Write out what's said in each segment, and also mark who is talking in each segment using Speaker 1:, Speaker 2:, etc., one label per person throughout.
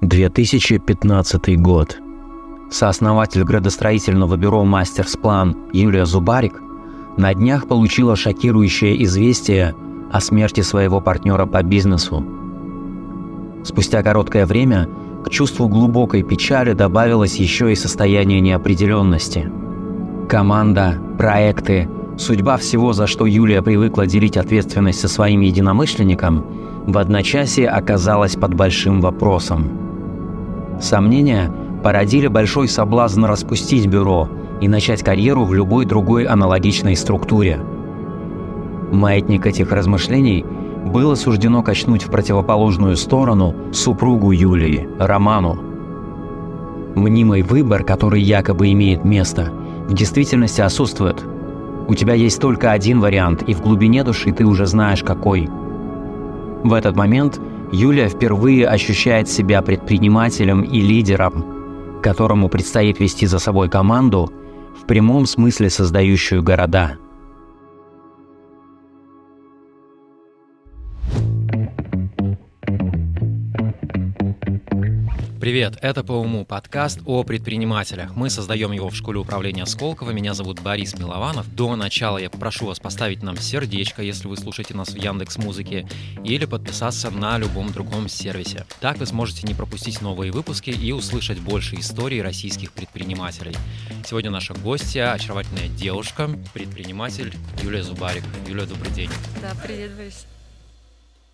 Speaker 1: 2015 год. Сооснователь градостроительного бюро «Мастерсплан» Юлия Зубарик на днях получила шокирующее известие о смерти своего партнера по бизнесу. Спустя короткое время к чувству глубокой печали добавилось еще и состояние неопределенности. Команда, проекты, судьба всего, за что Юлия привыкла делить ответственность со своим единомышленником, в одночасье оказалась под большим вопросом. Сомнения породили большой соблазн распустить бюро и начать карьеру в любой другой аналогичной структуре. Маятник этих размышлений было суждено качнуть в противоположную сторону супругу Юлии, Роману. Мнимый выбор, который якобы имеет место, в действительности отсутствует. У тебя есть только один вариант, и в глубине души ты уже знаешь какой. В этот момент – Юлия впервые ощущает себя предпринимателем и лидером, которому предстоит вести за собой команду, в прямом смысле создающую города –
Speaker 2: Привет, это по уму подкаст о предпринимателях. Мы создаем его в школе управления Сколково. Меня зовут Борис Милованов. До начала я попрошу вас поставить нам сердечко, если вы слушаете нас в Яндекс Музыке, или подписаться на любом другом сервисе. Так вы сможете не пропустить новые выпуски и услышать больше историй российских предпринимателей. Сегодня наша гостья, очаровательная девушка, предприниматель Юлия Зубарик. Юлия, добрый день.
Speaker 3: Да, привет, Борис.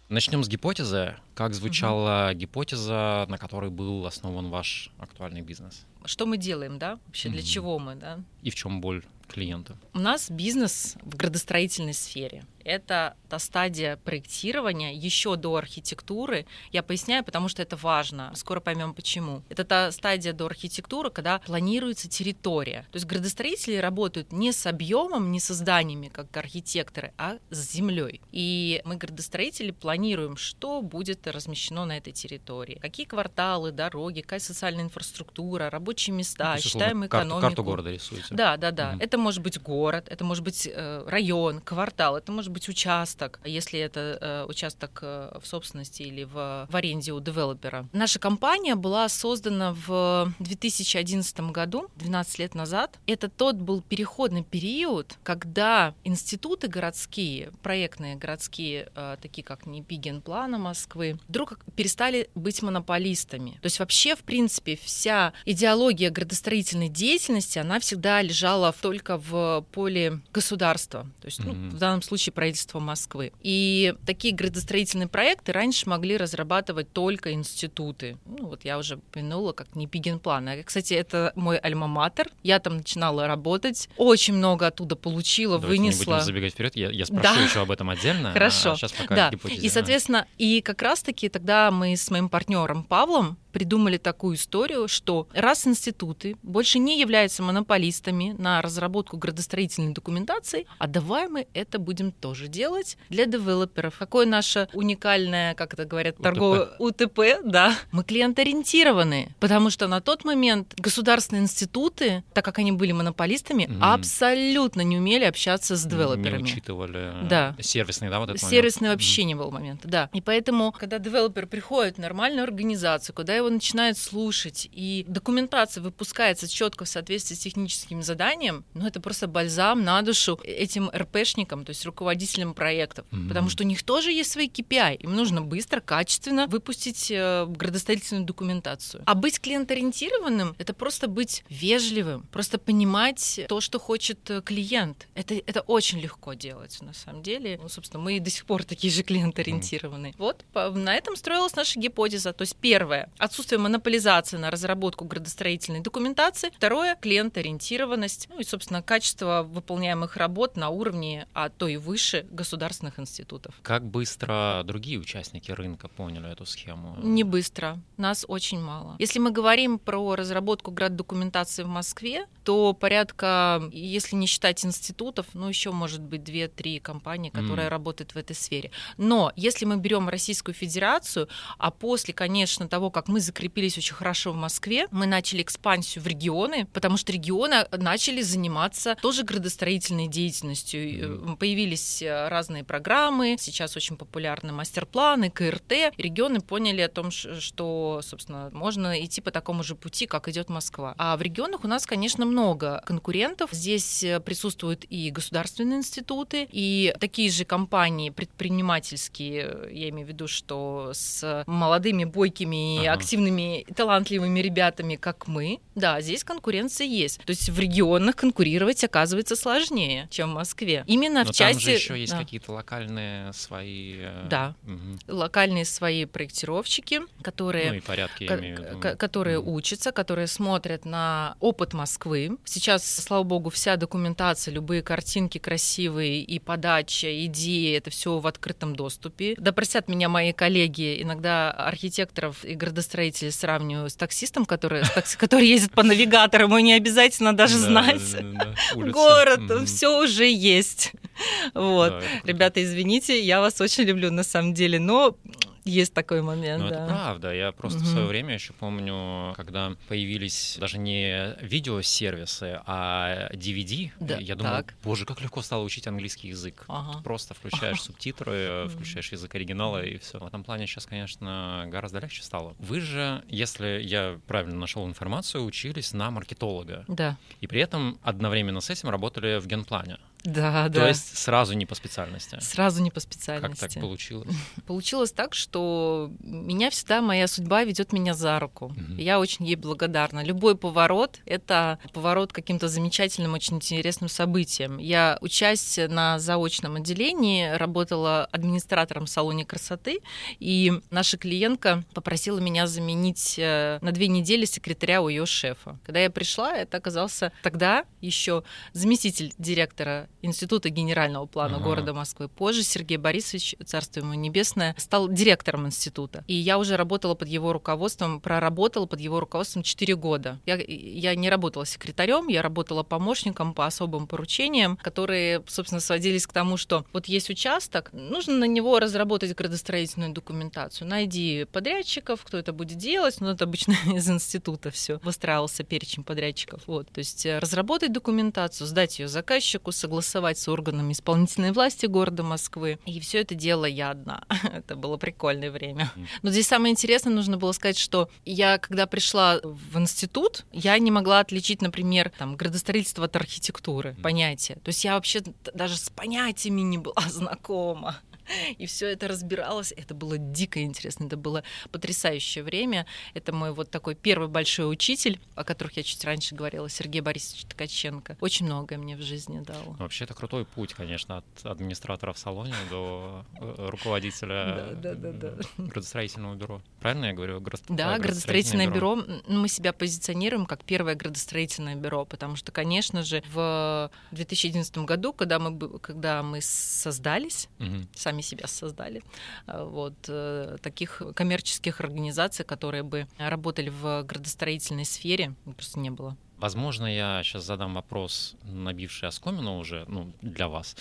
Speaker 2: Начнем с гипотезы. Как звучала угу. гипотеза, на которой был основан ваш актуальный бизнес?
Speaker 3: Что мы делаем, да? Вообще угу. для чего мы, да?
Speaker 2: И в чем боль клиента?
Speaker 3: У нас бизнес в градостроительной сфере. Это та стадия проектирования еще до архитектуры. Я поясняю, потому что это важно. Скоро поймем почему. Это та стадия до архитектуры, когда планируется территория. То есть градостроители работают не с объемом, не со зданиями, как архитекторы, а с землей. И мы, градостроители, планируем, что будет размещено на этой территории. Какие кварталы, дороги, какая социальная инфраструктура, рабочие места,
Speaker 2: ну,
Speaker 3: считаем экономику.
Speaker 2: Карту, карту города рисуете.
Speaker 3: Да, да, да. Угу. Это может быть город, это может быть э, район, квартал, это может быть участок, если это э, участок э, в собственности или в, в аренде у девелопера. Наша компания была создана в 2011 году, 12 лет назад. Это тот был переходный период, когда институты городские, проектные городские, э, такие как Непиген плана Москвы, вдруг перестали быть монополистами. То есть вообще, в принципе, вся идеология градостроительной деятельности, она всегда лежала только в поле государства. То есть, mm-hmm. ну, в данном случае правительства Москвы. И такие градостроительные проекты раньше могли разрабатывать только институты. Ну, вот я уже упомянула, как не Пигенплан. А, кстати, это мой альма-матер. Я там начинала работать. Очень много оттуда получила,
Speaker 2: Давайте
Speaker 3: вынесла.
Speaker 2: не будем забегать вперед. Я, я спрошу да. еще об этом отдельно.
Speaker 3: Хорошо.
Speaker 2: А сейчас пока
Speaker 3: да. И, соответственно, и как раз-таки тогда мы с моим партнером Павлом придумали такую историю, что раз институты больше не являются монополистами на разработку градостроительной документации, а давай мы это будем тоже делать для девелоперов. Какое наше уникальное, как это говорят, торговое УТП, да. Мы клиент-ориентированы, потому что на тот момент государственные институты, так как они были монополистами, mm. абсолютно не умели общаться с девелоперами.
Speaker 2: Не учитывали
Speaker 3: да.
Speaker 2: сервисный, да, вот этот
Speaker 3: Сервисный
Speaker 2: момент?
Speaker 3: вообще mm. не был момент, да. И поэтому, когда девелопер приходит в нормальную организацию, куда его его начинают слушать, и документация выпускается четко в соответствии с техническим заданием, ну, это просто бальзам на душу этим РПшникам, то есть руководителям проектов, mm-hmm. потому что у них тоже есть свои KPI, им нужно быстро, качественно выпустить э, градостроительную документацию. А быть клиент-ориентированным — это просто быть вежливым, просто понимать то, что хочет э, клиент. Это, это очень легко делать, на самом деле. Ну, собственно, мы и до сих пор такие же клиент-ориентированные. Mm-hmm. Вот по, на этом строилась наша гипотеза. То есть первое — отсутствие монополизации на разработку градостроительной документации. Второе — клиент-ориентированность. Ну и, собственно, качество выполняемых работ на уровне, а то и выше государственных институтов.
Speaker 2: Как быстро другие участники рынка поняли эту схему?
Speaker 3: Не быстро. Нас очень мало. Если мы говорим про разработку град-документации в Москве, то порядка, если не считать институтов, ну еще может быть 2-3 компании, которые mm. работают в этой сфере. Но если мы берем Российскую Федерацию, а после, конечно, того, как мы закрепились очень хорошо в Москве. Мы начали экспансию в регионы, потому что регионы начали заниматься тоже градостроительной деятельностью. Mm-hmm. Появились э, разные программы, сейчас очень популярны мастер-планы, КРТ. Регионы поняли о том, что, собственно, можно идти по такому же пути, как идет Москва. А в регионах у нас, конечно, много конкурентов. Здесь э, присутствуют и государственные институты, и такие же компании предпринимательские, я имею в виду, что с молодыми, бойкими, ага. Активными, талантливыми ребятами, как мы, да, здесь конкуренция есть. То есть в регионах конкурировать оказывается сложнее, чем в Москве. Именно
Speaker 2: Но
Speaker 3: в части...
Speaker 2: там же еще есть да. какие-то локальные свои... Э,
Speaker 3: да, угу. локальные свои проектировщики, которые...
Speaker 2: Ну и порядки, я имею в виду.
Speaker 3: Которые угу. учатся, которые смотрят на опыт Москвы. Сейчас, слава богу, вся документация, любые картинки красивые и подача, идеи, это все в открытом доступе. Да простят меня мои коллеги, иногда архитекторов и градостроителей сравниваю с таксистом, который, который ездит по навигатору, ему не обязательно даже знать. город, все уже есть. Вот. Ребята, извините, я вас очень люблю на самом деле, но есть такой момент,
Speaker 2: ну,
Speaker 3: да.
Speaker 2: это правда. Я просто угу. в свое время еще помню, когда появились даже не видеосервисы, а DVD. Да, я думал, так. боже, как легко стало учить английский язык. Ага. Просто включаешь субтитры, включаешь язык оригинала и все. В этом плане сейчас, конечно, гораздо легче стало. Вы же, если я правильно нашел информацию, учились на маркетолога.
Speaker 3: Да.
Speaker 2: И при этом одновременно с этим работали в генплане.
Speaker 3: Да,
Speaker 2: То
Speaker 3: да.
Speaker 2: есть сразу не по специальности.
Speaker 3: Сразу не по специальности.
Speaker 2: Как так получилось?
Speaker 3: Получилось так, что меня всегда моя судьба ведет меня за руку. Угу. Я очень ей благодарна. Любой поворот — это поворот каким-то замечательным, очень интересным событием. Я, учась на заочном отделении, работала администратором в салоне красоты, и наша клиентка попросила меня заменить э, на две недели секретаря у ее шефа. Когда я пришла, это оказался тогда еще заместитель директора Института генерального плана ага. города Москвы. Позже Сергей Борисович, царство ему небесное, стал директором института. И я уже работала под его руководством, проработала под его руководством 4 года. Я, я не работала секретарем, я работала помощником по особым поручениям, которые, собственно, сводились к тому, что вот есть участок, нужно на него разработать градостроительную документацию. Найди подрядчиков, кто это будет делать. Ну, это обычно из института все выстраивался перечень подрядчиков. Вот. То есть э, разработать документацию, сдать ее заказчику, согласовать согласовать с органами исполнительной власти города Москвы. И все это делала я одна. это было прикольное время. Но здесь самое интересное, нужно было сказать, что я, когда пришла в институт, я не могла отличить, например, там, градостроительство от архитектуры, понятие. То есть я вообще даже с понятиями не была знакома. и все это разбиралось. Это было дико интересно, это было потрясающее время. Это мой вот такой первый большой учитель, о которых я чуть раньше говорила, Сергей Борисович Ткаченко. Очень многое мне в жизни дал.
Speaker 2: Вообще это крутой путь, конечно, от администратора в салоне до э, руководителя градостроительного бюро. Правильно я говорю?
Speaker 3: Да, градостроительное бюро. Ну, мы себя позиционируем как первое градостроительное бюро, потому что, конечно же, в 2011 году, когда мы, когда мы создались, сами сами себя создали. Э, вот э, таких коммерческих организаций, которые бы работали в градостроительной сфере, просто не было.
Speaker 2: Возможно, я сейчас задам вопрос, набивший оскомину уже, ну, для вас.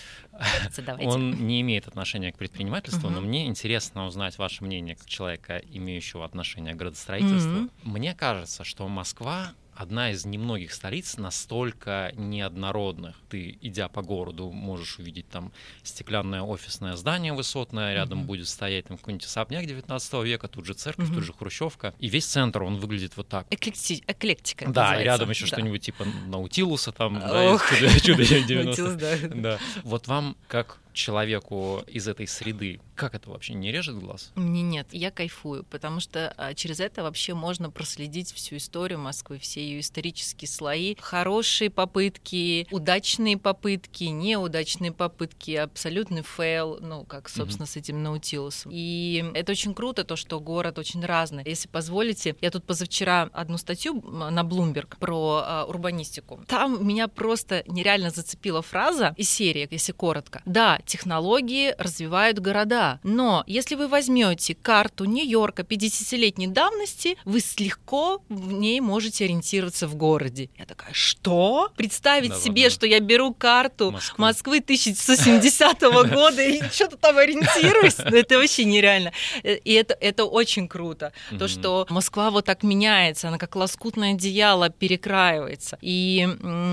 Speaker 3: Задавайте.
Speaker 2: Он не имеет отношения к предпринимательству, угу. но мне интересно узнать ваше мнение как человека, имеющего отношение к градостроительству. Угу. Мне кажется, что Москва одна из немногих столиц настолько неоднородных. Ты, идя по городу, можешь увидеть там стеклянное офисное здание высотное, рядом mm-hmm. будет стоять там какой-нибудь особняк 19 века, тут же церковь, mm-hmm. тут же хрущевка. И весь центр, он выглядит вот так.
Speaker 3: Эклекти... Эклектика.
Speaker 2: Да, и рядом еще да. что-нибудь типа Наутилуса там, да, чудо 90 да. Вот вам, как человеку из этой среды, как это вообще не режет глаз?
Speaker 3: Мне нет, я кайфую, потому что а, через это вообще можно проследить всю историю Москвы, все ее исторические слои, хорошие попытки, удачные попытки, неудачные попытки, абсолютный фейл, ну, как, собственно, mm-hmm. с этим Наутилусом. И это очень круто, то, что город очень разный. Если позволите, я тут позавчера одну статью на Bloomberg про а, урбанистику. Там меня просто нереально зацепила фраза из серии, если коротко. Да, технологии развивают города. Но если вы возьмете карту Нью-Йорка 50-летней давности, вы легко в ней можете ориентироваться в городе. Я такая, что? Представить
Speaker 2: Да
Speaker 3: себе,
Speaker 2: ладно.
Speaker 3: что я беру карту
Speaker 2: Москвы.
Speaker 3: Москвы 1970 года и что-то там ориентируюсь, ну, это вообще нереально. Э, И это, это очень круто. То, что Москва вот так меняется, она как лоскутное одеяло перекраивается. И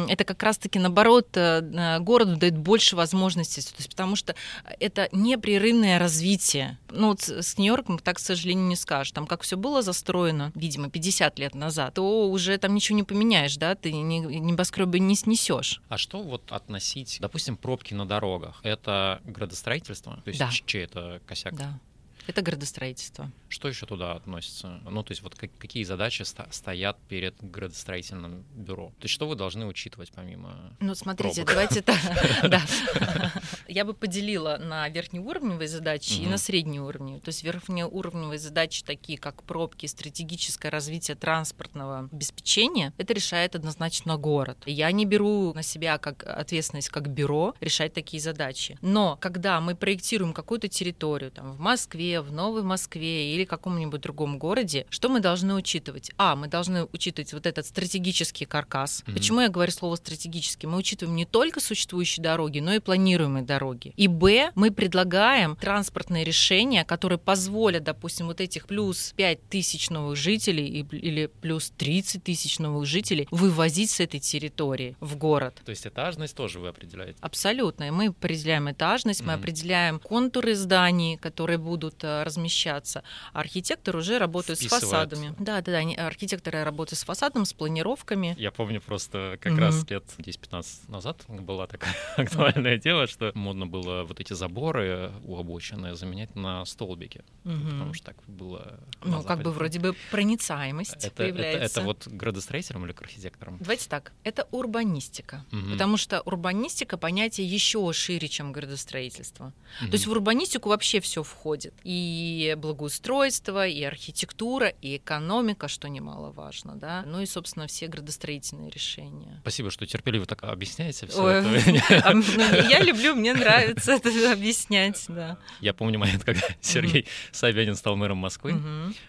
Speaker 3: это как раз-таки наоборот э, э, городу дает больше возможностей, потому что это непрерывное развитие. Ну вот с Нью-Йорком так, к сожалению, не скажешь. Там как все было застроено, видимо, 50 лет назад, то уже там ничего не поменяешь, да, ты небоскребы не снесешь.
Speaker 2: А что вот относить, допустим, пробки на дорогах? Это градостроительство? То есть
Speaker 3: Да.
Speaker 2: чей это косяк?
Speaker 3: Да. Это градостроительство.
Speaker 2: Что еще туда относится? Ну, то есть вот как- какие задачи стоят перед градостроительным бюро? То есть что вы должны учитывать помимо...
Speaker 3: Ну, смотрите,
Speaker 2: пробок.
Speaker 3: давайте так. Я бы поделила на верхнеуровневые задачи и на среднеуровневые. То есть верхнеуровневые задачи, такие как пробки, стратегическое развитие транспортного обеспечения, это решает однозначно город. Я не беру на себя как ответственность как бюро решать такие задачи. Но когда мы проектируем какую-то территорию там, в Москве, в Новой Москве или каком-нибудь другом городе, что мы должны учитывать? А, мы должны учитывать вот этот стратегический каркас.
Speaker 2: Мгм.
Speaker 3: Почему я говорю слово стратегический? Мы учитываем не только существующие дороги, но и планируемые дороги. И Б, мы предлагаем транспортные решения, которые позволят, допустим, вот этих плюс 5 тысяч новых жителей или плюс 30 тысяч новых жителей вывозить с этой территории в город.
Speaker 2: То есть этажность тоже вы определяете?
Speaker 3: Абсолютно. И мы определяем этажность, мы
Speaker 2: Мгм.
Speaker 3: определяем контуры зданий, которые будут э, размещаться. А архитекторы уже работают
Speaker 2: Вписывают.
Speaker 3: с фасадами. Да, да, да. Архитекторы работают с фасадом, с планировками.
Speaker 2: Я помню просто как
Speaker 3: Мгм.
Speaker 2: раз лет 10-15 назад была такая актуальная тема, что модно было вот эти заборы у обочины заменять на столбики,
Speaker 3: Мгм.
Speaker 2: потому что так было
Speaker 3: Ну, как
Speaker 2: Западе.
Speaker 3: бы вроде бы проницаемость
Speaker 2: это, это,
Speaker 3: появляется.
Speaker 2: это вот к градостроителям или к архитекторам?
Speaker 3: Давайте так, это урбанистика.
Speaker 2: Мгм.
Speaker 3: Потому что урбанистика понятие еще шире, чем градостроительство.
Speaker 2: Мгм.
Speaker 3: То есть в урбанистику вообще все входит. И благоустройство, и архитектура, и экономика, что немаловажно, да. Ну и, собственно, все градостроительные решения.
Speaker 2: Спасибо, что терпеливо так объясняете все
Speaker 3: Ой,
Speaker 2: это.
Speaker 3: а, ну, Я люблю, мне нравится это объяснять, да.
Speaker 2: Я помню момент, когда Сергей Собянин стал мэром Москвы.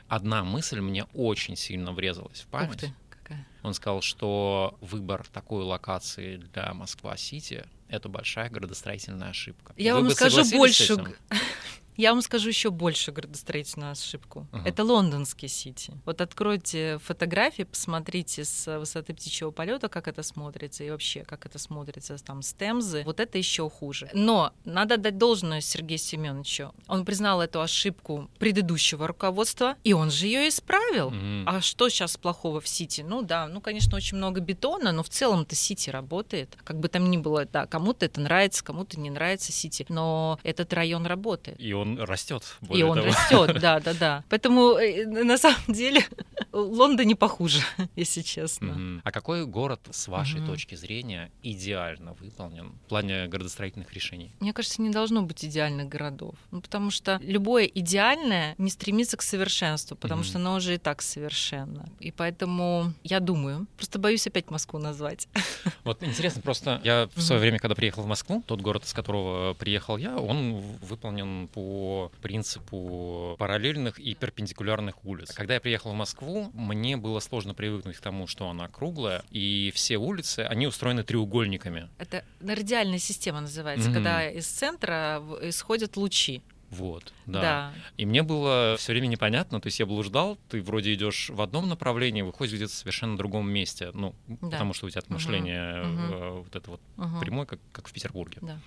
Speaker 2: Одна мысль мне очень сильно врезалась в память. Он сказал, что выбор такой локации для Москва-Сити — это большая градостроительная ошибка.
Speaker 3: Я
Speaker 2: Вы
Speaker 3: вам скажу больше. Я вам скажу еще больше градостроительную ошибку.
Speaker 2: Ага.
Speaker 3: Это лондонский сити. Вот откройте фотографии, посмотрите с высоты птичьего полета, как это смотрится, и вообще, как это смотрится там с Темзы. Вот это еще хуже. Но надо дать должное Сергею Семеновичу. Он признал эту ошибку предыдущего руководства, и он же ее исправил.
Speaker 2: Мгм.
Speaker 3: А что сейчас плохого в Сити? Ну да, ну, конечно, очень много бетона, но в целом-то Сити работает. Как бы там ни было, да, кому-то это нравится, кому-то не нравится Сити, но этот район работает.
Speaker 2: И он растет.
Speaker 3: И он
Speaker 2: того.
Speaker 3: растет, да, да, да. Поэтому э, на самом деле Лондон не похуже, если честно.
Speaker 2: Мгм. А какой город, с вашей
Speaker 3: Мгм.
Speaker 2: точки зрения, идеально выполнен в плане градостроительных решений?
Speaker 3: Мне кажется, не должно быть идеальных городов. Ну, потому что любое идеальное не стремится к совершенству, потому
Speaker 2: Мгм.
Speaker 3: что оно уже и так совершенно. И поэтому я думаю, просто боюсь опять Москву назвать.
Speaker 2: Вот интересно, просто я в свое время, когда приехал в Москву, тот город, из которого приехал я, он выполнен по принципу параллельных и перпендикулярных улиц. Когда я приехал в Москву, мне было сложно привыкнуть к тому, что она круглая, и все улицы, они устроены треугольниками.
Speaker 3: Это радиальная система называется,
Speaker 2: Мгм.
Speaker 3: когда из центра исходят лучи.
Speaker 2: Вот, да.
Speaker 3: Да.
Speaker 2: И мне было все время непонятно, то есть я блуждал, ты вроде идешь в одном направлении, выходишь где-то в совершенно другом месте, ну, потому что у тебя мышление э, вот это вот
Speaker 3: Мгм.
Speaker 2: прямое, как, как в Петербурге,
Speaker 3: Да.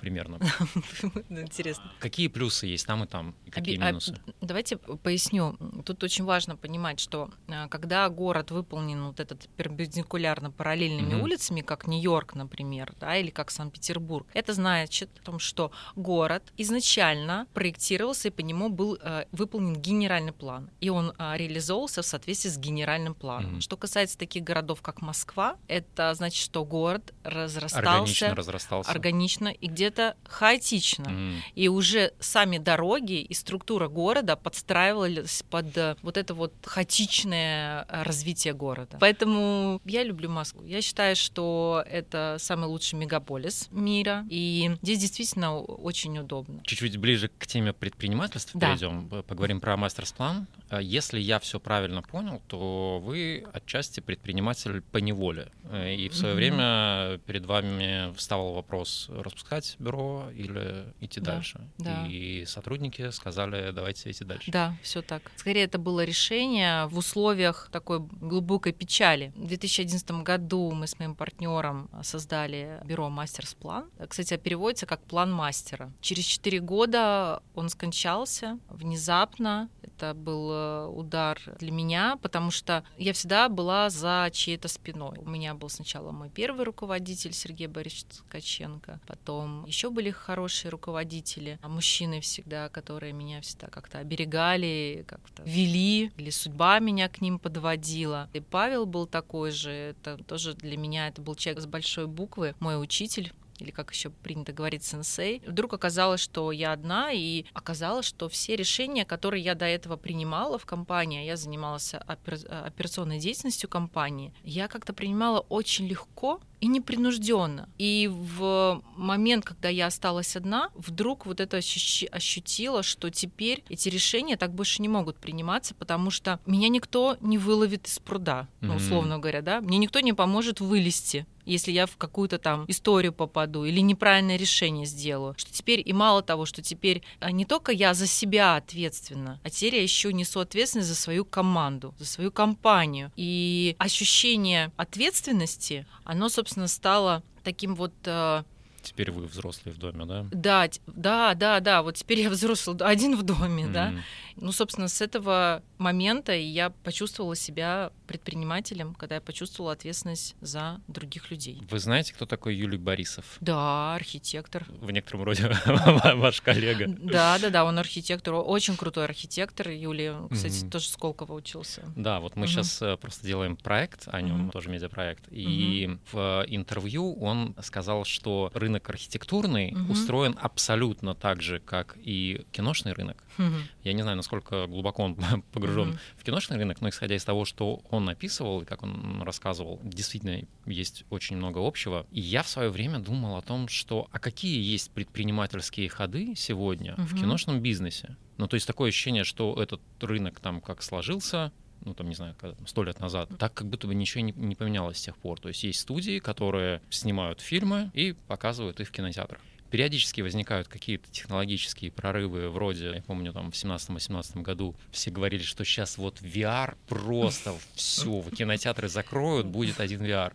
Speaker 2: примерно.
Speaker 3: Интересно.
Speaker 2: Какие плюсы есть там и там, и какие
Speaker 3: а,
Speaker 2: минусы?
Speaker 3: Давайте поясню. Тут очень важно понимать, что а, когда город выполнен вот этот перпендикулярно параллельными улицами, как Нью-Йорк, например, да, или как Санкт-Петербург, это значит о том, что город изначально проектировался, и по нему был э, выполнен генеральный план. И он э, реализовывался в соответствии с генеральным планом. Mm-hmm. Что касается таких городов, как Москва, это значит, что город разрастался.
Speaker 2: Органично разрастался.
Speaker 3: Органично и где-то хаотично. Mm-hmm. И уже сами дороги и структура города подстраивались под э, вот это вот хаотичное э, развитие города. Поэтому я люблю Москву. Я считаю, что это самый лучший мегаполис мира. И здесь действительно очень удобно.
Speaker 2: Чуть-чуть ближе к теме предпринимательства да. перейдем, поговорим про мастер-план. А если я все правильно понял, то вы отчасти предприниматель по неволе. Э, и в свое mm-hmm. время перед вами вставал вопрос распускать бюро или идти да, дальше. Да. И сотрудники сказали, давайте идти дальше.
Speaker 3: Да, все так. Скорее, это было решение в условиях такой глубокой печали. В 2011 году мы с моим партнером создали бюро Мастерс План. Кстати, переводится как план мастера. Через 4 года он скончался внезапно. Это был э, удар для меня, потому что я всегда была за чьей-то спиной. У меня был сначала мой первый руководитель Сергей Борисович Ткаченко, потом еще были хорошие руководители, а мужчины всегда, которые меня всегда как-то оберегали, как-то вели, или судьба меня к ним подводила. И Павел был такой же, это тоже для меня, это был человек с большой буквы, мой учитель, или как еще принято говорить, сенсей. Вдруг оказалось, что я одна, и оказалось, что все решения, которые я до этого принимала в компании, я занималась операционной деятельностью компании, я как-то принимала очень легко, и непринужденно. И в момент, когда я осталась одна, вдруг вот это ощутила, что теперь эти решения так больше не могут приниматься, потому что меня никто не выловит из пруда, ну, условно говоря, да, мне никто не поможет вылезти если я в какую-то там историю попаду или неправильное решение сделаю. Что теперь, и мало того, что теперь а, не только я за себя ответственна, а теперь я еще несу ответственность за свою команду, за свою компанию. И ощущение ответственности, оно, собственно, собственно, стало таким вот э,
Speaker 2: Теперь вы взрослый в доме, да?
Speaker 3: Да, да, да, да. Вот теперь я взрослый один в доме, mm-hmm. да. Ну, собственно, с этого момента я почувствовала себя предпринимателем, когда я почувствовала ответственность за других людей.
Speaker 2: Вы знаете, кто такой Юлий Борисов?
Speaker 3: Да, архитектор.
Speaker 2: В некотором роде ваш коллега.
Speaker 3: Да, да, да, он архитектор, очень крутой архитектор. Юлий, кстати, mm-hmm. тоже Сколково учился.
Speaker 2: Да, вот мы mm-hmm. сейчас э, просто делаем проект о нем, mm-hmm. тоже медиапроект. И в интервью он сказал, что рынок архитектурный устроен абсолютно так же, как и киношный рынок. Угу. Я не знаю, насколько глубоко он погружен угу. в киношный рынок, но исходя из того, что он описывал и как он рассказывал, действительно есть очень много общего. И я в свое время думал о том, что а какие есть предпринимательские ходы сегодня угу. в киношном бизнесе. Ну, то есть такое ощущение, что этот рынок там как сложился, ну там, не знаю, сто лет назад, так как будто бы ничего не, не поменялось с тех пор. То есть есть студии, которые снимают фильмы и показывают их в кинотеатрах периодически возникают какие-то технологические прорывы, вроде, я помню, там в 17-18 году все говорили, что сейчас вот VR просто все, кинотеатры закроют, будет один VR.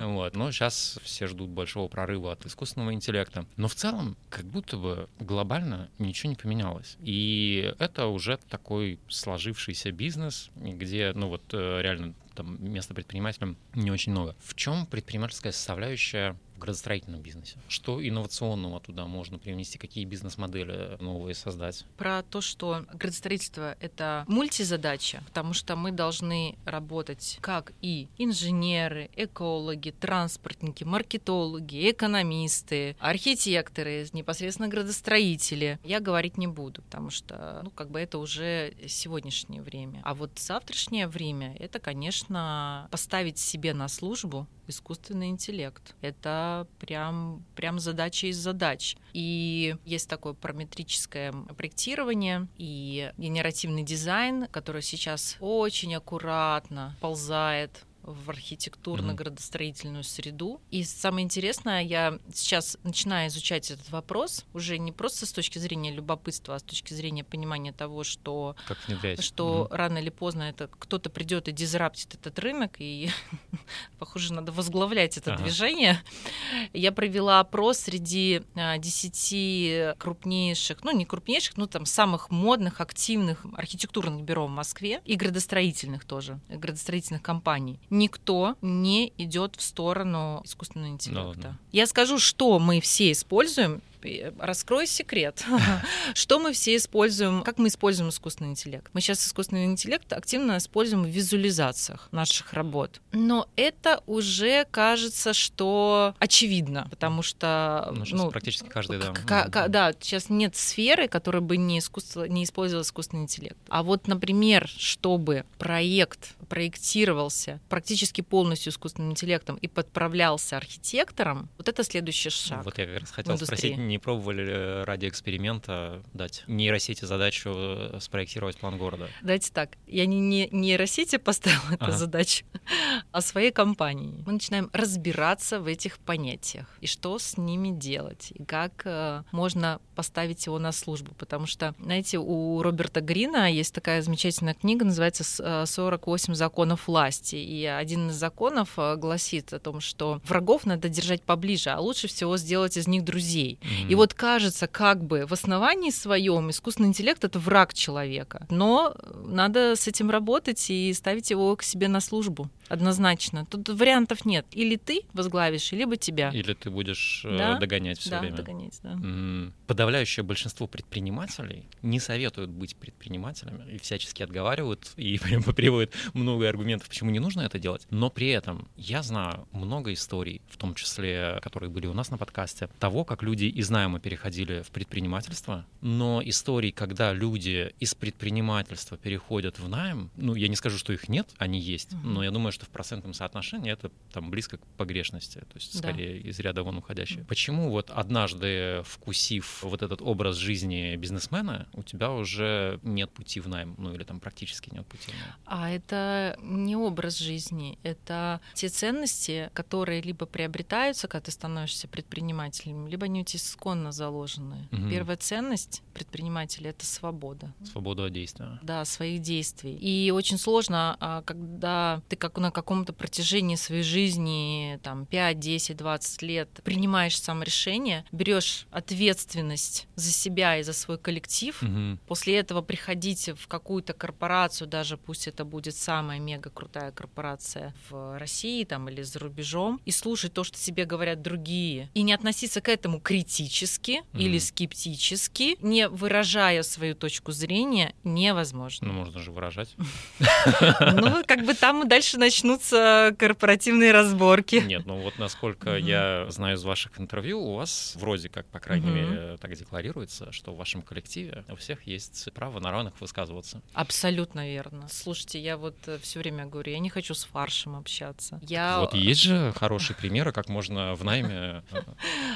Speaker 2: Вот. Но сейчас все ждут большого прорыва от искусственного интеллекта. Но в целом, как будто бы глобально ничего не поменялось. И это уже такой сложившийся бизнес, где, ну вот, э, реально там места предпринимателям не очень много. В чем предпринимательская составляющая в градостроительном бизнесе? Что инновационного туда можно привнести? Какие бизнес-модели новые создать?
Speaker 3: Про то, что градостроительство — это мультизадача, потому что мы должны работать как и инженеры, экологи, транспортники, маркетологи, экономисты, архитекторы, непосредственно градостроители. Я говорить не буду, потому что, ну, как бы это уже сегодняшнее время. А вот завтрашнее время — это, конечно, поставить себе на службу искусственный интеллект. Это прям, прям задача из задач. И есть такое параметрическое проектирование и генеративный дизайн, который сейчас очень аккуратно ползает в архитектурно-градостроительную среду. И самое интересное, я сейчас начинаю изучать этот вопрос уже не просто с точки зрения любопытства, а с точки зрения понимания того, что, что угу. рано или поздно это кто-то придет и дизраптит этот рынок, и, похоже, надо возглавлять это ага. движение. Я провела опрос среди 10 а, крупнейших, ну не крупнейших, но там самых модных, активных архитектурных бюро в Москве и градостроительных тоже, градостроительных компаний никто не идет в сторону искусственного интеллекта. Да, Я скажу, что мы все используем, Раскрою секрет. Что мы все используем, как мы используем искусственный интеллект? Мы сейчас искусственный интеллект активно используем в визуализациях наших работ. Но это уже кажется, что очевидно, потому что...
Speaker 2: Ну, ну практически каждый, да.
Speaker 3: К- да, сейчас нет сферы, которая бы не, искусство, не использовала искусственный интеллект. А вот, например, чтобы проект проектировался практически полностью искусственным интеллектом и подправлялся архитектором, вот это следующий шаг.
Speaker 2: Вот я как раз хотел спросить, не пробовали ли ради эксперимента дать нейросети задачу э, спроектировать план города?
Speaker 3: Давайте так, я не, не нейросети поставила ага. эту задачу, а своей компании. Мы начинаем разбираться в этих понятиях и что с ними делать, и как э, можно поставить его на службу, потому что, знаете, у Роберта Грина есть такая замечательная книга, называется «48 законов власти», и один из законов э, гласит о том, что врагов надо держать поближе, а лучше всего сделать из них друзей. Mm-hmm. И вот кажется, как бы в основании своем искусственный интеллект это враг человека, но надо с этим работать и ставить его к себе на службу однозначно. Тут вариантов нет. Или ты возглавишь, либо тебя.
Speaker 2: Или ты будешь э, да? догонять все
Speaker 3: да,
Speaker 2: время.
Speaker 3: Догонять, да.
Speaker 2: Подавляющее большинство предпринимателей не советуют быть предпринимателями и всячески отговаривают и прям приводят много аргументов, почему не нужно это делать. Но при этом я знаю много историй, в том числе, которые были у нас на подкасте, того, как люди из найма переходили в предпринимательство, но историй, когда люди из предпринимательства переходят в найм, ну, я не скажу, что их нет, они есть, но я думаю, что в процентном соотношении это там близко к погрешности, то есть скорее да. из ряда вон уходящее. Почему вот однажды вкусив вот этот образ жизни бизнесмена, у тебя уже нет пути в найм, ну или там практически нет пути в найм?
Speaker 3: А это не образ жизни, это те ценности, которые либо приобретаются, когда ты становишься предпринимателем, либо они у тебя исконно заложены. Угу. Первая ценность предпринимателя — это свобода.
Speaker 2: Свобода действия.
Speaker 3: Да, своих действий. И очень сложно, а, когда ты как на на каком-то протяжении своей жизни, там, 5, 10, 20 лет принимаешь сам решение, берешь ответственность за себя и за свой коллектив, угу. после этого приходить в какую-то корпорацию, даже пусть это будет самая мега крутая корпорация в России там или за рубежом, и слушать то, что тебе говорят другие, и не относиться к этому критически угу. или скептически, не выражая свою точку зрения, невозможно.
Speaker 2: Ну, можно же выражать.
Speaker 3: Ну, как бы там мы дальше начнем начнутся корпоративные разборки.
Speaker 2: Нет, ну вот насколько угу. я знаю из ваших интервью, у вас вроде как, по крайней угу. мере, так декларируется, что в вашем коллективе у всех есть право на равных высказываться.
Speaker 3: Абсолютно верно. Слушайте, я вот э, все время говорю, я не хочу с фаршем общаться. Я...
Speaker 2: Вот есть же хорошие примеры, как можно в найме...
Speaker 3: Э,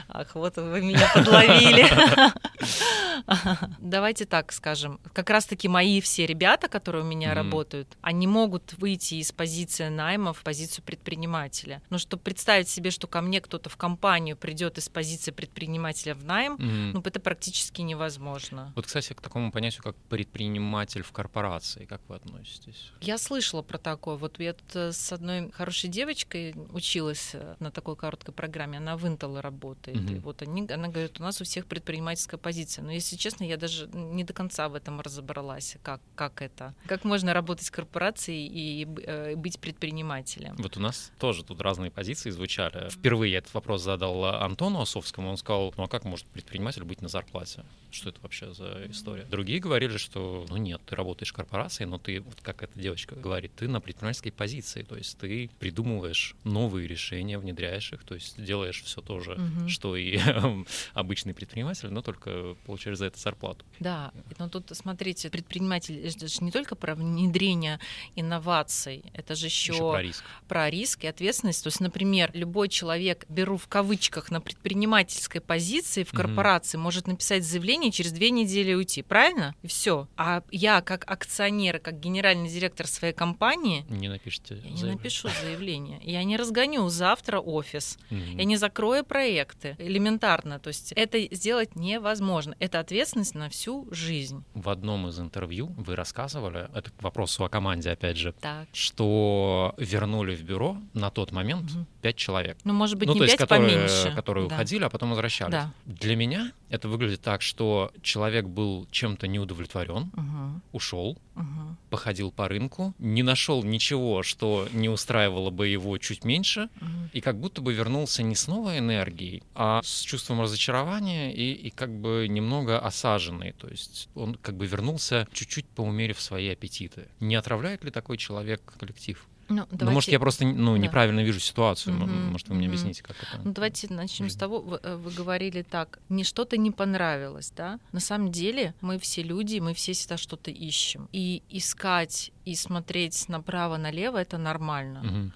Speaker 3: Ах, вот вы меня подловили. Давайте так скажем. Как раз-таки мои все ребята, которые у меня работают, они могут выйти из позиции найма в позицию предпринимателя. Но чтобы представить себе, что ко мне кто-то в компанию придет из позиции предпринимателя в найм, ну это практически невозможно.
Speaker 2: Вот, кстати, к такому понятию, как предприниматель в корпорации, как вы относитесь?
Speaker 3: Я слышала про такое. Вот я тут э, с одной хорошей девочкой училась э, на такой короткой программе, она в Intel работает. И вот они, она говорит, у нас у всех предпринимательская позиция. Но если честно, я даже не до конца в этом разобралась, как, как это. Как можно работать с корпорацией и э, быть предпринимателем.
Speaker 2: Вот у нас тоже тут разные позиции звучали. Впервые я этот вопрос задал Антону Осовскому, он сказал, ну а как может предприниматель быть на зарплате? Что это вообще за история? Другие говорили, что ну нет, ты работаешь в корпорации, но ты, вот как эта девочка говорит, ты на предпринимательской позиции, то есть ты придумываешь новые решения, внедряешь их, то есть делаешь все то же, угу. что и обычный предприниматель, но только получаешь за это зарплату.
Speaker 3: Да, но тут смотрите, предприниматель это же не только про внедрение инноваций, это же еще
Speaker 2: еще про риск.
Speaker 3: Про риск и ответственность. То есть, например, любой человек, беру в кавычках, на предпринимательской позиции в корпорации, угу. может написать заявление через две недели уйти, правильно? И все. А я, как акционер, как генеральный директор своей компании...
Speaker 2: Не напишите
Speaker 3: Я не напишу заявление. Я не разгоню завтра офис. Угу. Я не закрою проекты. Элементарно. То есть это сделать невозможно. Это ответственность на всю жизнь.
Speaker 2: В одном из интервью вы рассказывали, это к вопросу о команде, опять же,
Speaker 3: так.
Speaker 2: что вернули в бюро на тот момент угу. 5 человек.
Speaker 3: Ну, может быть, ну, не то 5,
Speaker 2: есть, которые,
Speaker 3: поменьше.
Speaker 2: которые да. уходили, а потом возвращались. Да. Для меня это выглядит так, что человек был чем-то неудовлетворен,
Speaker 3: Мгм.
Speaker 2: ушел,
Speaker 3: Мгм.
Speaker 2: походил по рынку, не нашел ничего, что не устраивало бы его чуть меньше,
Speaker 3: Мгм.
Speaker 2: и как будто бы вернулся не с новой энергией, а с чувством разочарования и, и как бы немного осаженный. То есть он как бы вернулся чуть-чуть поумерив свои аппетиты. Не отравляет ли такой человек коллектив?
Speaker 3: Ну,
Speaker 2: Ну, может,
Speaker 3: давайте-
Speaker 2: я просто ну,
Speaker 3: да.
Speaker 2: неправильно вижу ситуацию.
Speaker 3: Мгм,
Speaker 2: Может, вы мне объясните, как это?
Speaker 3: Ну, давайте начнем с того, вы, э, вы говорили так, не что-то не понравилось, да? На самом деле мы все люди, мы все всегда что-то ищем. И искать и смотреть направо-налево — это нормально.
Speaker 2: Мгм.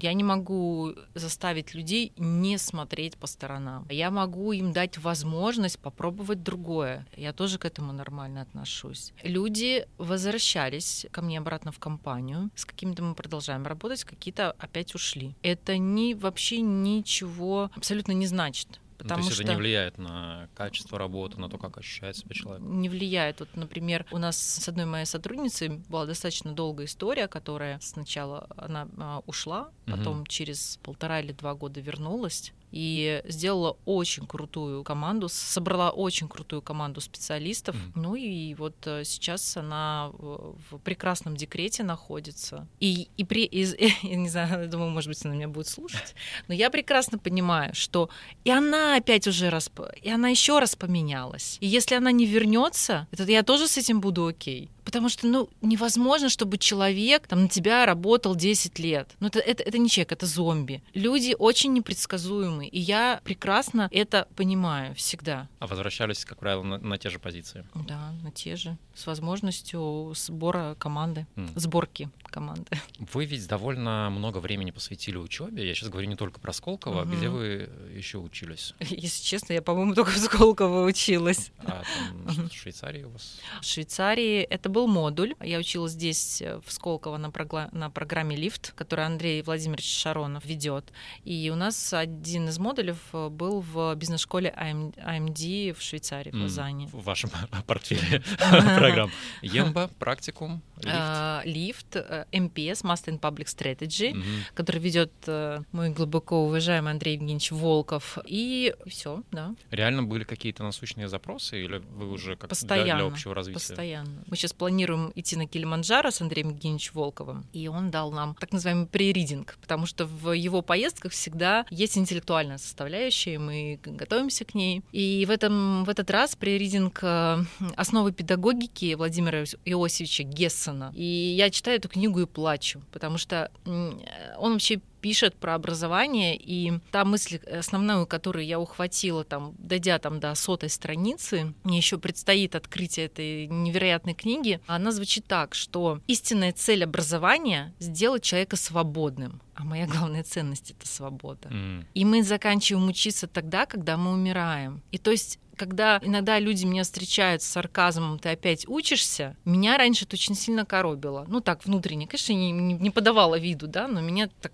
Speaker 3: Я не могу заставить людей не смотреть по сторонам. Я могу им дать возможность попробовать другое. Я тоже к этому нормально отношусь. Люди возвращались ко мне обратно в компанию. С какими-то мы продолжаем работать, какие-то опять ушли. Это не, вообще ничего абсолютно не значит.
Speaker 2: Ну,
Speaker 3: Потому
Speaker 2: то есть
Speaker 3: что
Speaker 2: это не влияет на качество работы, на то, как ощущает себя человек.
Speaker 3: не влияет. Вот, например, у нас с одной моей сотрудницей была достаточно долгая история, которая сначала она а, ушла, потом через полтора или два года вернулась и сделала очень крутую команду, собрала очень крутую команду специалистов.
Speaker 2: Мгм.
Speaker 3: Ну и вот э, сейчас она в прекрасном декрете находится. И, и при, из, я не знаю, я думаю, может быть, она меня будет слушать, но я прекрасно понимаю, что и она опять уже раз, и она еще раз поменялась. И если она не вернется, это я тоже с этим буду окей. Потому что, ну, невозможно, чтобы человек там на тебя работал 10 лет. Ну, это, это, это не человек, это зомби. Люди очень непредсказуемы, и я прекрасно это понимаю всегда.
Speaker 2: А возвращались, как правило, на, на те же позиции.
Speaker 3: Да, на те же. С возможностью сбора команды,
Speaker 2: М.
Speaker 3: сборки команды.
Speaker 2: Вы ведь довольно много времени посвятили учебе. Я сейчас говорю не только про Сколково,
Speaker 3: Мгм.
Speaker 2: где вы еще учились?
Speaker 3: Если честно, я, по-моему, только в Сколково училась.
Speaker 2: А там в Швейцарии у вас?
Speaker 3: В Швейцарии это был модуль. Я училась здесь, э, в Сколково, на, прогла- на программе «Лифт», который Андрей Владимирович Шаронов ведет. И у нас один из модулей э, был в бизнес-школе AMD в Швейцарии, в Лозанне.
Speaker 2: В вашем портфеле программ. Емба, практикум, лифт.
Speaker 3: А, Лифт, MPS, Master in Public Strategy,
Speaker 2: Мгм.
Speaker 3: который ведет э, мой глубоко уважаемый Андрей Евгеньевич Волков. И все, да,
Speaker 2: Реально были какие-то насущные запросы, или вы уже как для- для,
Speaker 3: Постоянно,
Speaker 2: общего развития?
Speaker 3: постоянно. Мы сейчас планируем идти на Килиманджаро с Андреем Евгеньевичем Волковым, и он дал нам так называемый преридинг, потому что в его поездках всегда есть интеллектуальная составляющая, и мы готовимся к ней. И в, этом, в этот раз преридинг э, «Основы педагогики» Владимира Иосифовича Гессена. И я читаю эту книгу и плачу, потому что м, он вообще пишет про образование, и та мысль основную, которую я ухватила, там, дойдя там до сотой страницы, мне еще предстоит открытие этой невероятной книги, она звучит так, что истинная цель образования — сделать человека свободным, а моя главная ценность — это свобода.
Speaker 2: М.
Speaker 3: И мы заканчиваем учиться тогда, когда мы умираем. И то есть когда иногда люди меня встречают с сарказмом, ты опять учишься, меня раньше это очень сильно коробило. Ну так, внутренне, конечно, не, не, не подавала виду, да, но меня так,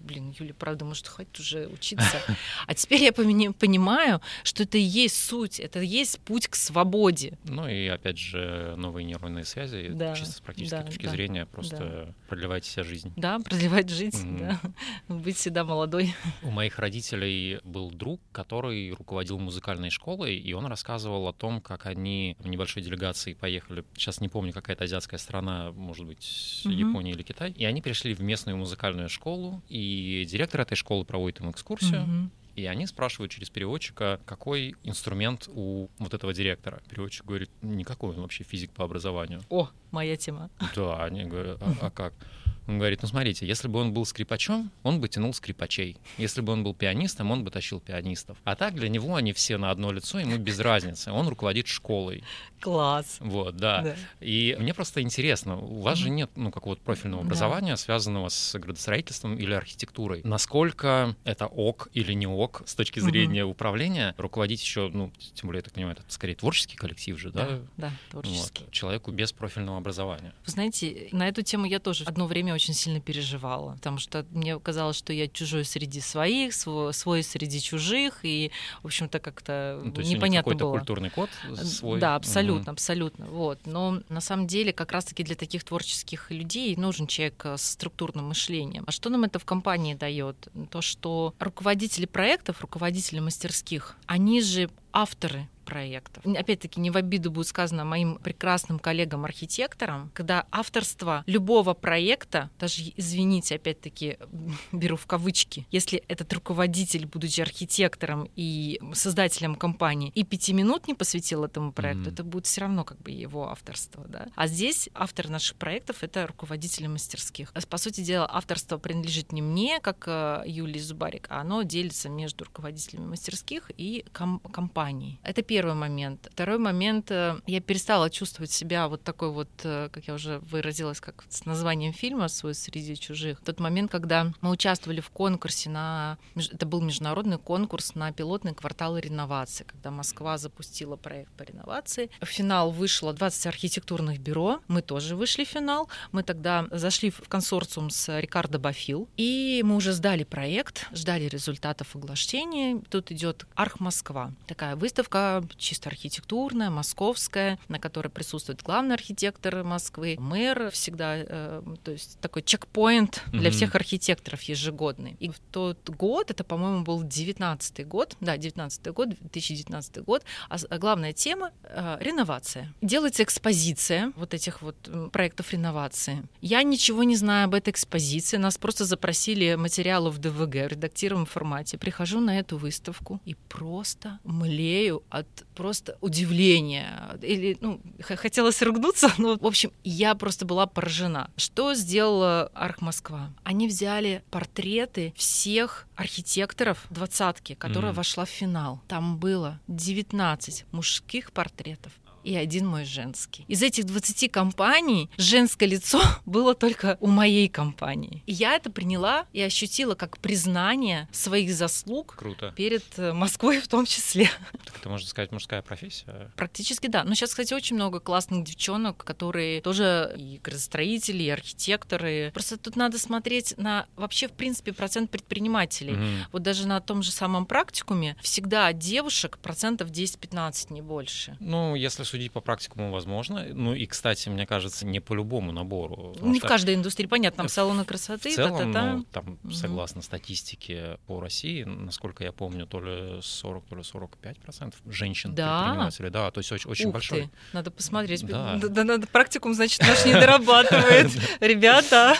Speaker 3: блин, Юля, правда, может, хватит уже учиться. А теперь я понимаю, что это и есть суть, это и есть путь к свободе.
Speaker 2: Ну и опять же новые нейронные связи,
Speaker 3: Да,
Speaker 2: чисто с практической
Speaker 3: да,
Speaker 2: точки
Speaker 3: да,
Speaker 2: зрения, просто продлевайте себе жизнь.
Speaker 3: Да, продлевать жизнь,
Speaker 2: Мгм.
Speaker 3: да, быть всегда молодой.
Speaker 2: У моих родителей был друг, который руководил музыкальной школой, и он рассказывал о том, как они в небольшой делегации поехали, сейчас не помню, какая-то азиатская страна, может быть,
Speaker 3: Мгм.
Speaker 2: Япония или Китай, и они пришли в местную музыкальную школу, и директор этой школы проводит им экскурсию,
Speaker 3: Мгм.
Speaker 2: И они спрашивают через переводчика, какой инструмент у вот этого директора. Переводчик говорит, никакой, он вообще физик по образованию.
Speaker 3: О, моя тема.
Speaker 2: Да, они говорят, а, а как? Он говорит, ну смотрите, если бы он был скрипачом, он бы тянул скрипачей. Если бы он был пианистом, он бы тащил пианистов. А так для него они все на одно лицо, ему без разницы. Он руководит школой.
Speaker 3: Класс.
Speaker 2: Вот, да.
Speaker 3: Да.
Speaker 2: И мне просто интересно, у вас же нет, ну, какого-то профильного
Speaker 3: Да.
Speaker 2: образования, связанного с градостроительством или архитектурой. Насколько это ок или не ок с точки зрения управления, руководить еще, ну, тем более, я так понимаю, это скорее творческий коллектив же, да?
Speaker 3: Да, да, творческий.
Speaker 2: Вот, человеку без профильного образования.
Speaker 3: Вы знаете, на эту тему я тоже одно время очень сильно переживала, потому что мне казалось, что я чужой среди своих, свой, свой среди чужих, и, в общем-то, как-то
Speaker 2: Ну, то есть
Speaker 3: непонятно
Speaker 2: какой-то
Speaker 3: было.
Speaker 2: культурный код свой.
Speaker 3: Да, абсолютно, абсолютно. Вот. Но на самом деле как раз-таки для таких творческих людей нужен человек э, с структурным мышлением. А что нам это в компании дает? То, что руководители проектов, руководители мастерских, они же авторы проектов. Опять-таки, не в обиду будет сказано моим прекрасным коллегам-архитекторам, когда авторство любого проекта, даже, извините, опять-таки, беру в кавычки, если этот руководитель, будучи архитектором и создателем компании, и пяти минут не посвятил этому проекту, mm-hmm. это будет все равно как бы его авторство, да. А здесь автор наших проектов — это руководители мастерских. По сути дела, авторство принадлежит не мне, как э, Юлии Зубарик, а оно делится между руководителями мастерских и ком- компанией. Это первый момент. Второй момент, э, я перестала чувствовать себя вот такой вот, э, как я уже выразилась, как с названием фильма «Свой среди чужих». Тот момент, когда мы участвовали в конкурсе на... Это был международный конкурс на пилотный квартал реновации, когда Москва запустила проект по реновации. В финал вышло 20 архитектурных бюро. Мы тоже вышли в финал. Мы тогда зашли в консорциум с Рикардо Бафил, и мы уже сдали проект, ждали результатов оглашения. Тут идет Арх Москва. Такая выставка чисто архитектурная, московская, на которой присутствует главный архитектор Москвы, мэр всегда, э, то есть такой чекпоинт mm-hmm. для всех архитекторов ежегодный. И в тот год, это, по-моему, был 19 год, да, 19 год, 2019 год, а, а главная тема э, — реновация. Делается экспозиция вот этих вот проектов реновации. Я ничего не знаю об этой экспозиции, нас просто запросили материалы в ДВГ в редактируемом формате. Прихожу на эту выставку и просто млею от просто удивления. Или, ну, хотелось ругнуться, но, в общем, я просто была поражена. Что сделала Арх Москва? Они взяли портреты всех архитекторов двадцатки, которая mm. вошла в финал. Там было 19 мужских портретов, и один мой женский. Из этих 20 компаний женское лицо было только у моей компании. И я это приняла и ощутила как признание своих заслуг
Speaker 2: Круто.
Speaker 3: перед э, Москвой в том числе.
Speaker 2: Так это, можно сказать, мужская профессия?
Speaker 3: Практически да. Но сейчас, кстати, очень много классных девчонок, которые тоже и градостроители, и архитекторы. Просто тут надо смотреть на вообще, в принципе, процент предпринимателей. Угу. Вот даже на том же самом практикуме всегда девушек процентов 10-15, не больше.
Speaker 2: Ну, если судить по практикуму возможно. Ну и, кстати, мне кажется, не по любому набору.
Speaker 3: Не в каждой индустрии, понятно, там салоны красоты.
Speaker 2: В целом, ну, там, угу. согласно статистике по России, насколько я помню, то ли 40, то ли 45 процентов женщин да? предпринимателей. Да, то есть очень, очень
Speaker 3: Ух
Speaker 2: большой.
Speaker 3: Ты. Надо посмотреть. Да. Да, надо практикум, значит, наш не дорабатывает. Ребята,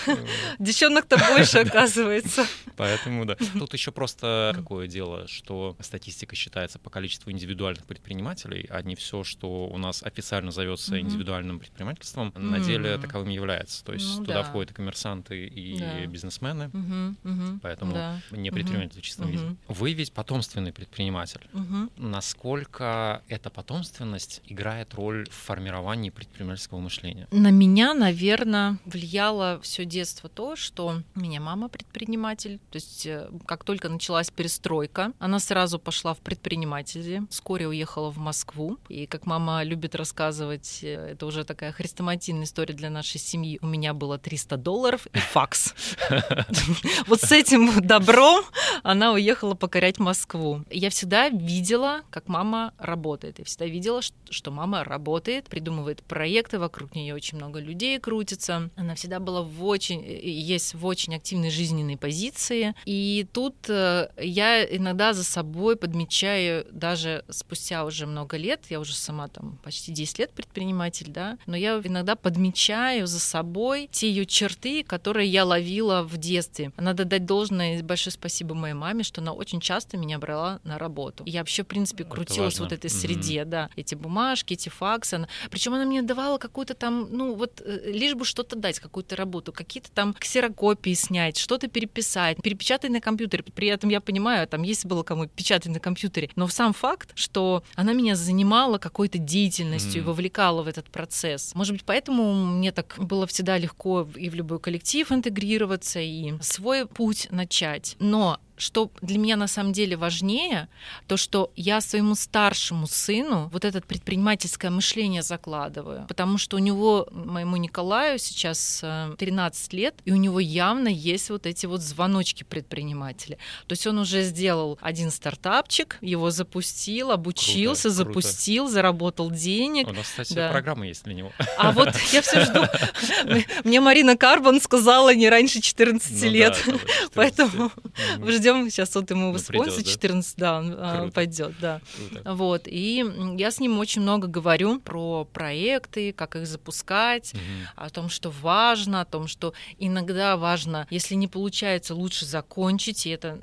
Speaker 3: девчонок-то больше оказывается.
Speaker 2: Поэтому, да. Тут еще просто какое дело, что статистика считается по количеству индивидуальных предпринимателей, а не все, что у нас официально зовется mm-hmm. индивидуальным предпринимательством, mm-hmm. на деле таковым является. То есть ну, туда да. входят и коммерсанты, и да. бизнесмены, mm-hmm. Mm-hmm. поэтому да. не предприниматель mm-hmm. в чистом mm-hmm. виде. Вы ведь потомственный предприниматель. Mm-hmm. Насколько эта потомственность играет роль в формировании предпринимательского мышления?
Speaker 3: На меня, наверное, влияло все детство то, что у меня мама предприниматель. То есть э, как только началась перестройка, она сразу пошла в предприниматели, вскоре уехала в Москву. И как мама любит рассказывать, э, это уже такая хрестоматийная история для нашей семьи. У меня было 300 долларов и факс. Вот с этим добром она уехала покорять Москву. Я всегда видела, как мама работает. Я всегда видела, что мама работает, придумывает проекты, вокруг нее очень много людей крутится. Она всегда была в очень, есть в очень активной жизненной позиции. И тут э, я иногда за собой подмечаю, даже спустя уже много лет, я уже сама там почти 10 лет предприниматель, да, но я иногда подмечаю за собой те ее черты, которые я ловила в детстве. Надо дать должное и большое спасибо моей маме, что она очень часто меня брала на работу. Я вообще, в принципе, крутилась в вот этой среде, mm-hmm. да, эти бумажки, эти факсы. Причем она мне давала какую-то там, ну вот, э, лишь бы что-то дать, какую-то работу, какие-то там ксерокопии снять, что-то переписать, перепечатать на компьютере. При этом я понимаю, там есть было кому печатать на компьютере, но сам факт, что она меня занимала какой-то деятельностью деятельностью mm. и вовлекала в этот процесс. Может быть, поэтому мне так было всегда легко и в любой коллектив интегрироваться, и свой путь начать. Но что для меня на самом деле важнее, то, что я своему старшему сыну вот это предпринимательское мышление закладываю, потому что у него, моему Николаю сейчас 13 э, лет, и у него явно есть вот эти вот звоночки предпринимателя. То есть он уже сделал один стартапчик, его запустил, обучился, круто, запустил, круто. заработал денег.
Speaker 2: У нас, кстати, да. программа есть для него.
Speaker 3: А вот я все жду. Мне Марина Карбон сказала не раньше 14 ну лет, поэтому ждем пойдем, сейчас вот ему
Speaker 2: Ну,
Speaker 3: исполнится
Speaker 2: придёт, да?
Speaker 3: 14, да, он а, пойдет, да.
Speaker 2: Круто.
Speaker 3: Вот, и я с ним очень много говорю про проекты, как их запускать,
Speaker 2: Мгм.
Speaker 3: о том, что важно, о том, что иногда важно, если не получается, лучше закончить, и это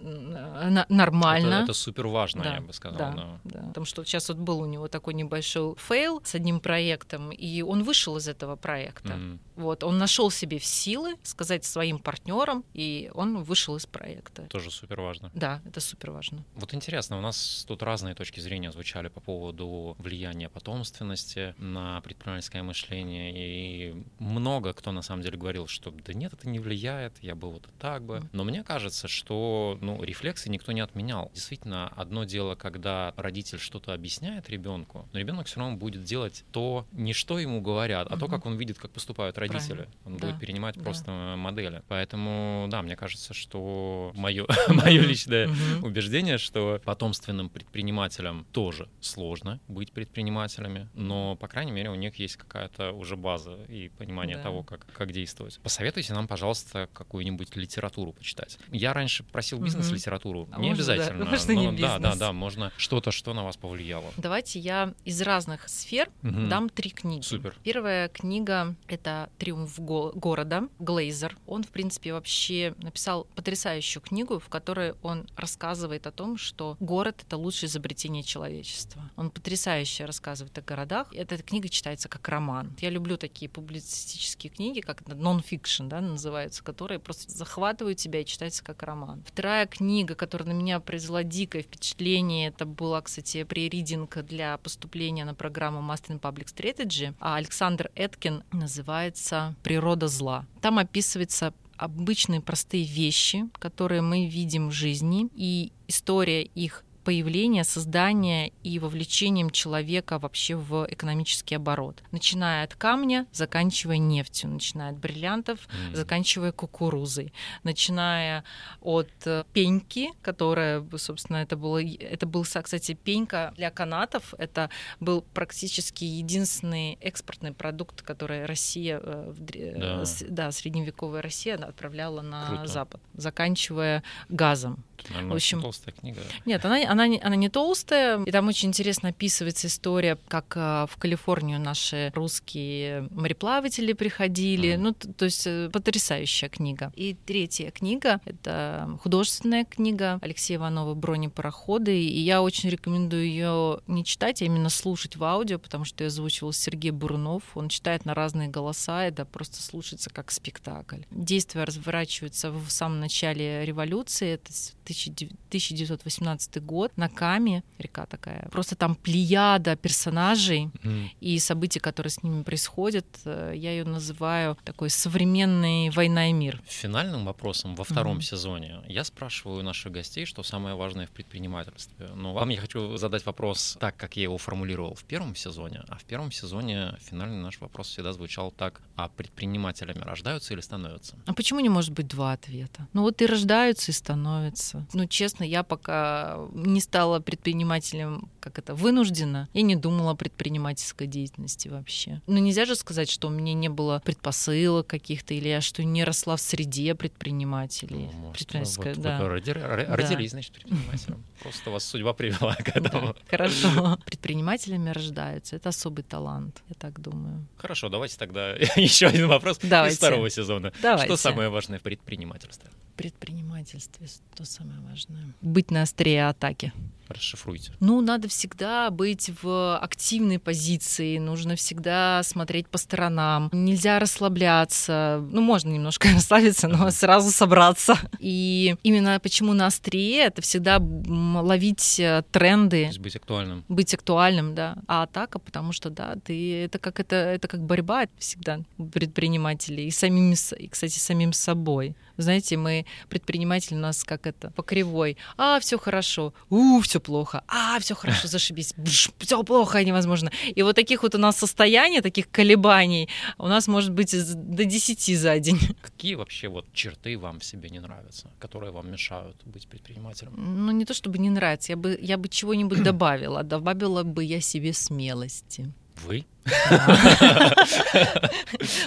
Speaker 3: нормально.
Speaker 2: Это, это супер важно,
Speaker 3: Да,
Speaker 2: я бы сказал.
Speaker 3: да,
Speaker 2: да.
Speaker 3: да. Потому что сейчас вот был у него такой небольшой фейл с одним проектом, и он вышел из этого проекта.
Speaker 2: Мгм.
Speaker 3: Вот, он нашел себе в силы сказать своим партнерам, и он вышел из проекта.
Speaker 2: Тоже супер важно.
Speaker 3: Да, это супер важно.
Speaker 2: Вот интересно, у нас тут разные точки зрения звучали по поводу влияния потомственности на предпринимательское мышление, и много кто на самом деле говорил, что да нет, это не влияет, я бы вот и так бы. Но мне кажется, что ну, рефлексы никто не отменял. Действительно, одно дело, когда родитель что-то объясняет ребенку, но ребенок все равно будет делать то, не что ему говорят, а то, как он видит, как поступают родители.
Speaker 3: Правильно.
Speaker 2: Он
Speaker 3: Да,
Speaker 2: будет перенимать
Speaker 3: да.
Speaker 2: просто модели. Поэтому, да, мне кажется, что мое, мое личное убеждение, что потомственным предпринимателям тоже сложно быть предпринимателями, но, по крайней мере, у них есть какая-то уже база и понимание того, как, как действовать. Посоветуйте нам, пожалуйста, какую-нибудь литературу почитать. Я раньше просил бизнес-литературу.
Speaker 3: А
Speaker 2: не обязательно. но да, да, да, можно что-то, что на вас повлияло.
Speaker 3: Давайте я из разных сфер дам три книги.
Speaker 2: Супер.
Speaker 3: Первая книга — это «Триумф го- города» Глейзер. Он, в принципе, вообще написал потрясающую книгу, в которой он рассказывает о том, что город — это лучшее изобретение человечества. Он потрясающе рассказывает о городах. Эта книга читается как роман. Я люблю такие публицистические книги, как нон-фикшн, да, называются, которые просто захватывают тебя и читаются как роман. Вторая книга, которая на меня произвела дикое впечатление, это была, кстати, преридинг для поступления на программу Master in Public Strategy, а Александр Эткин называется «Природа зла». Там описывается обычные простые вещи, которые мы видим в жизни, и история их появления, создания и вовлечением человека вообще в экономический оборот. Начиная от камня, заканчивая нефтью, начиная от бриллиантов,
Speaker 2: М.
Speaker 3: заканчивая кукурузой, начиная от э, пеньки, которая, собственно, это было, это был, кстати, пенька для канатов. Это был практически единственный экспортный продукт, который Россия, э,
Speaker 2: Да.
Speaker 3: э, с- да, средневековая Россия отправляла на
Speaker 2: Круто.
Speaker 3: Запад, заканчивая газом.
Speaker 2: Это, наверное,
Speaker 3: в общем,
Speaker 2: толстая книга.
Speaker 3: Нет, она, она, не, она не толстая, и там очень интересно описывается история, как э, в Калифорнию наши русские мореплаватели приходили.
Speaker 2: Мгм.
Speaker 3: Ну, т- то есть э, потрясающая книга. И третья книга — это художественная книга Алексея Иванова «Бронепароходы», и я очень рекомендую ее не читать, а именно слушать в аудио, потому что ее озвучивал Сергей Бурунов. Он читает на разные голоса, это просто слушается как спектакль. Действия разворачиваются в самом начале революции, это с 1918 год, на Каме, река такая. Просто там плеяда персонажей
Speaker 2: М.
Speaker 3: и событий, которые с ними происходят. Э, Я ее называю такой современный «Война и мир».
Speaker 2: Финальным вопросом во втором
Speaker 3: Мгм.
Speaker 2: сезоне я спрашиваю наших гостей, что самое важное в предпринимательстве. Но вам я хочу задать вопрос так, как я его формулировал в первом сезоне. А в первом сезоне финальный наш вопрос всегда звучал так, а предпринимателями рождаются или становятся?
Speaker 3: А почему не может быть два ответа? Ну вот и рождаются, и становятся. Ну, честно, я пока не стала предпринимателем, как это, вынуждена, я не думала о предпринимательской деятельности вообще. Ну, нельзя же сказать, что у меня не было предпосылок каких-то, или я что не росла в среде предпринимателей.
Speaker 2: Ну, может,
Speaker 3: Предпринимательская,
Speaker 2: вот
Speaker 3: да.
Speaker 2: вы роди- ро-
Speaker 3: Да.
Speaker 2: родились, значит, предпринимателем. Просто вас судьба привела к этому.
Speaker 3: Да, Хорошо. Предпринимателями рождаются. Это особый талант, я так думаю.
Speaker 2: Хорошо, давайте тогда еще один вопрос
Speaker 3: Давайте.
Speaker 2: из второго сезона.
Speaker 3: Давайте.
Speaker 2: Что самое важное в предпринимательстве?
Speaker 3: Предпринимательстве что самое важное? Быть на острие атаки.
Speaker 2: Расшифруйте.
Speaker 3: Ну, надо всегда быть в активной позиции, нужно всегда смотреть по сторонам. Нельзя расслабляться. Ну, можно немножко расслабиться, но сразу собраться. И именно почему на острие это всегда ловить э,
Speaker 2: То
Speaker 3: тренды,
Speaker 2: есть быть актуальным.
Speaker 3: быть актуальным, да. А атака, потому что, да, ты это как это, это как борьба всегда предпринимателей и самим, и, кстати, самим собой. Знаете, мы предприниматели у нас как это по кривой. А, все хорошо. У, все плохо. А, все хорошо, зашибись. Все плохо, невозможно. И вот таких вот у нас состояний, таких колебаний у нас может быть до 10 за день.
Speaker 2: Какие вообще вот черты вам в себе не нравятся, которые вам мешают быть предпринимателем?
Speaker 3: Ну, не то чтобы не нравится, я бы, я бы чего-нибудь добавила. Добавила бы я себе смелости.
Speaker 2: Вы?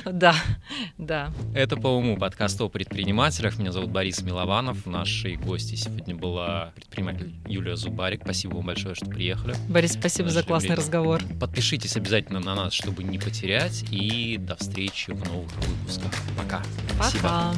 Speaker 3: Да, да.
Speaker 2: Это по уму подкаст о предпринимателях. Меня зовут Борис Милованов. Нашей гости сегодня была предприниматель Юлия Зубарик. Спасибо вам большое, что приехали.
Speaker 3: Борис, спасибо за классный разговор.
Speaker 2: Подпишитесь обязательно на нас, чтобы не потерять. И до встречи в новых выпусках. Пока.
Speaker 3: Пока. Спасибо.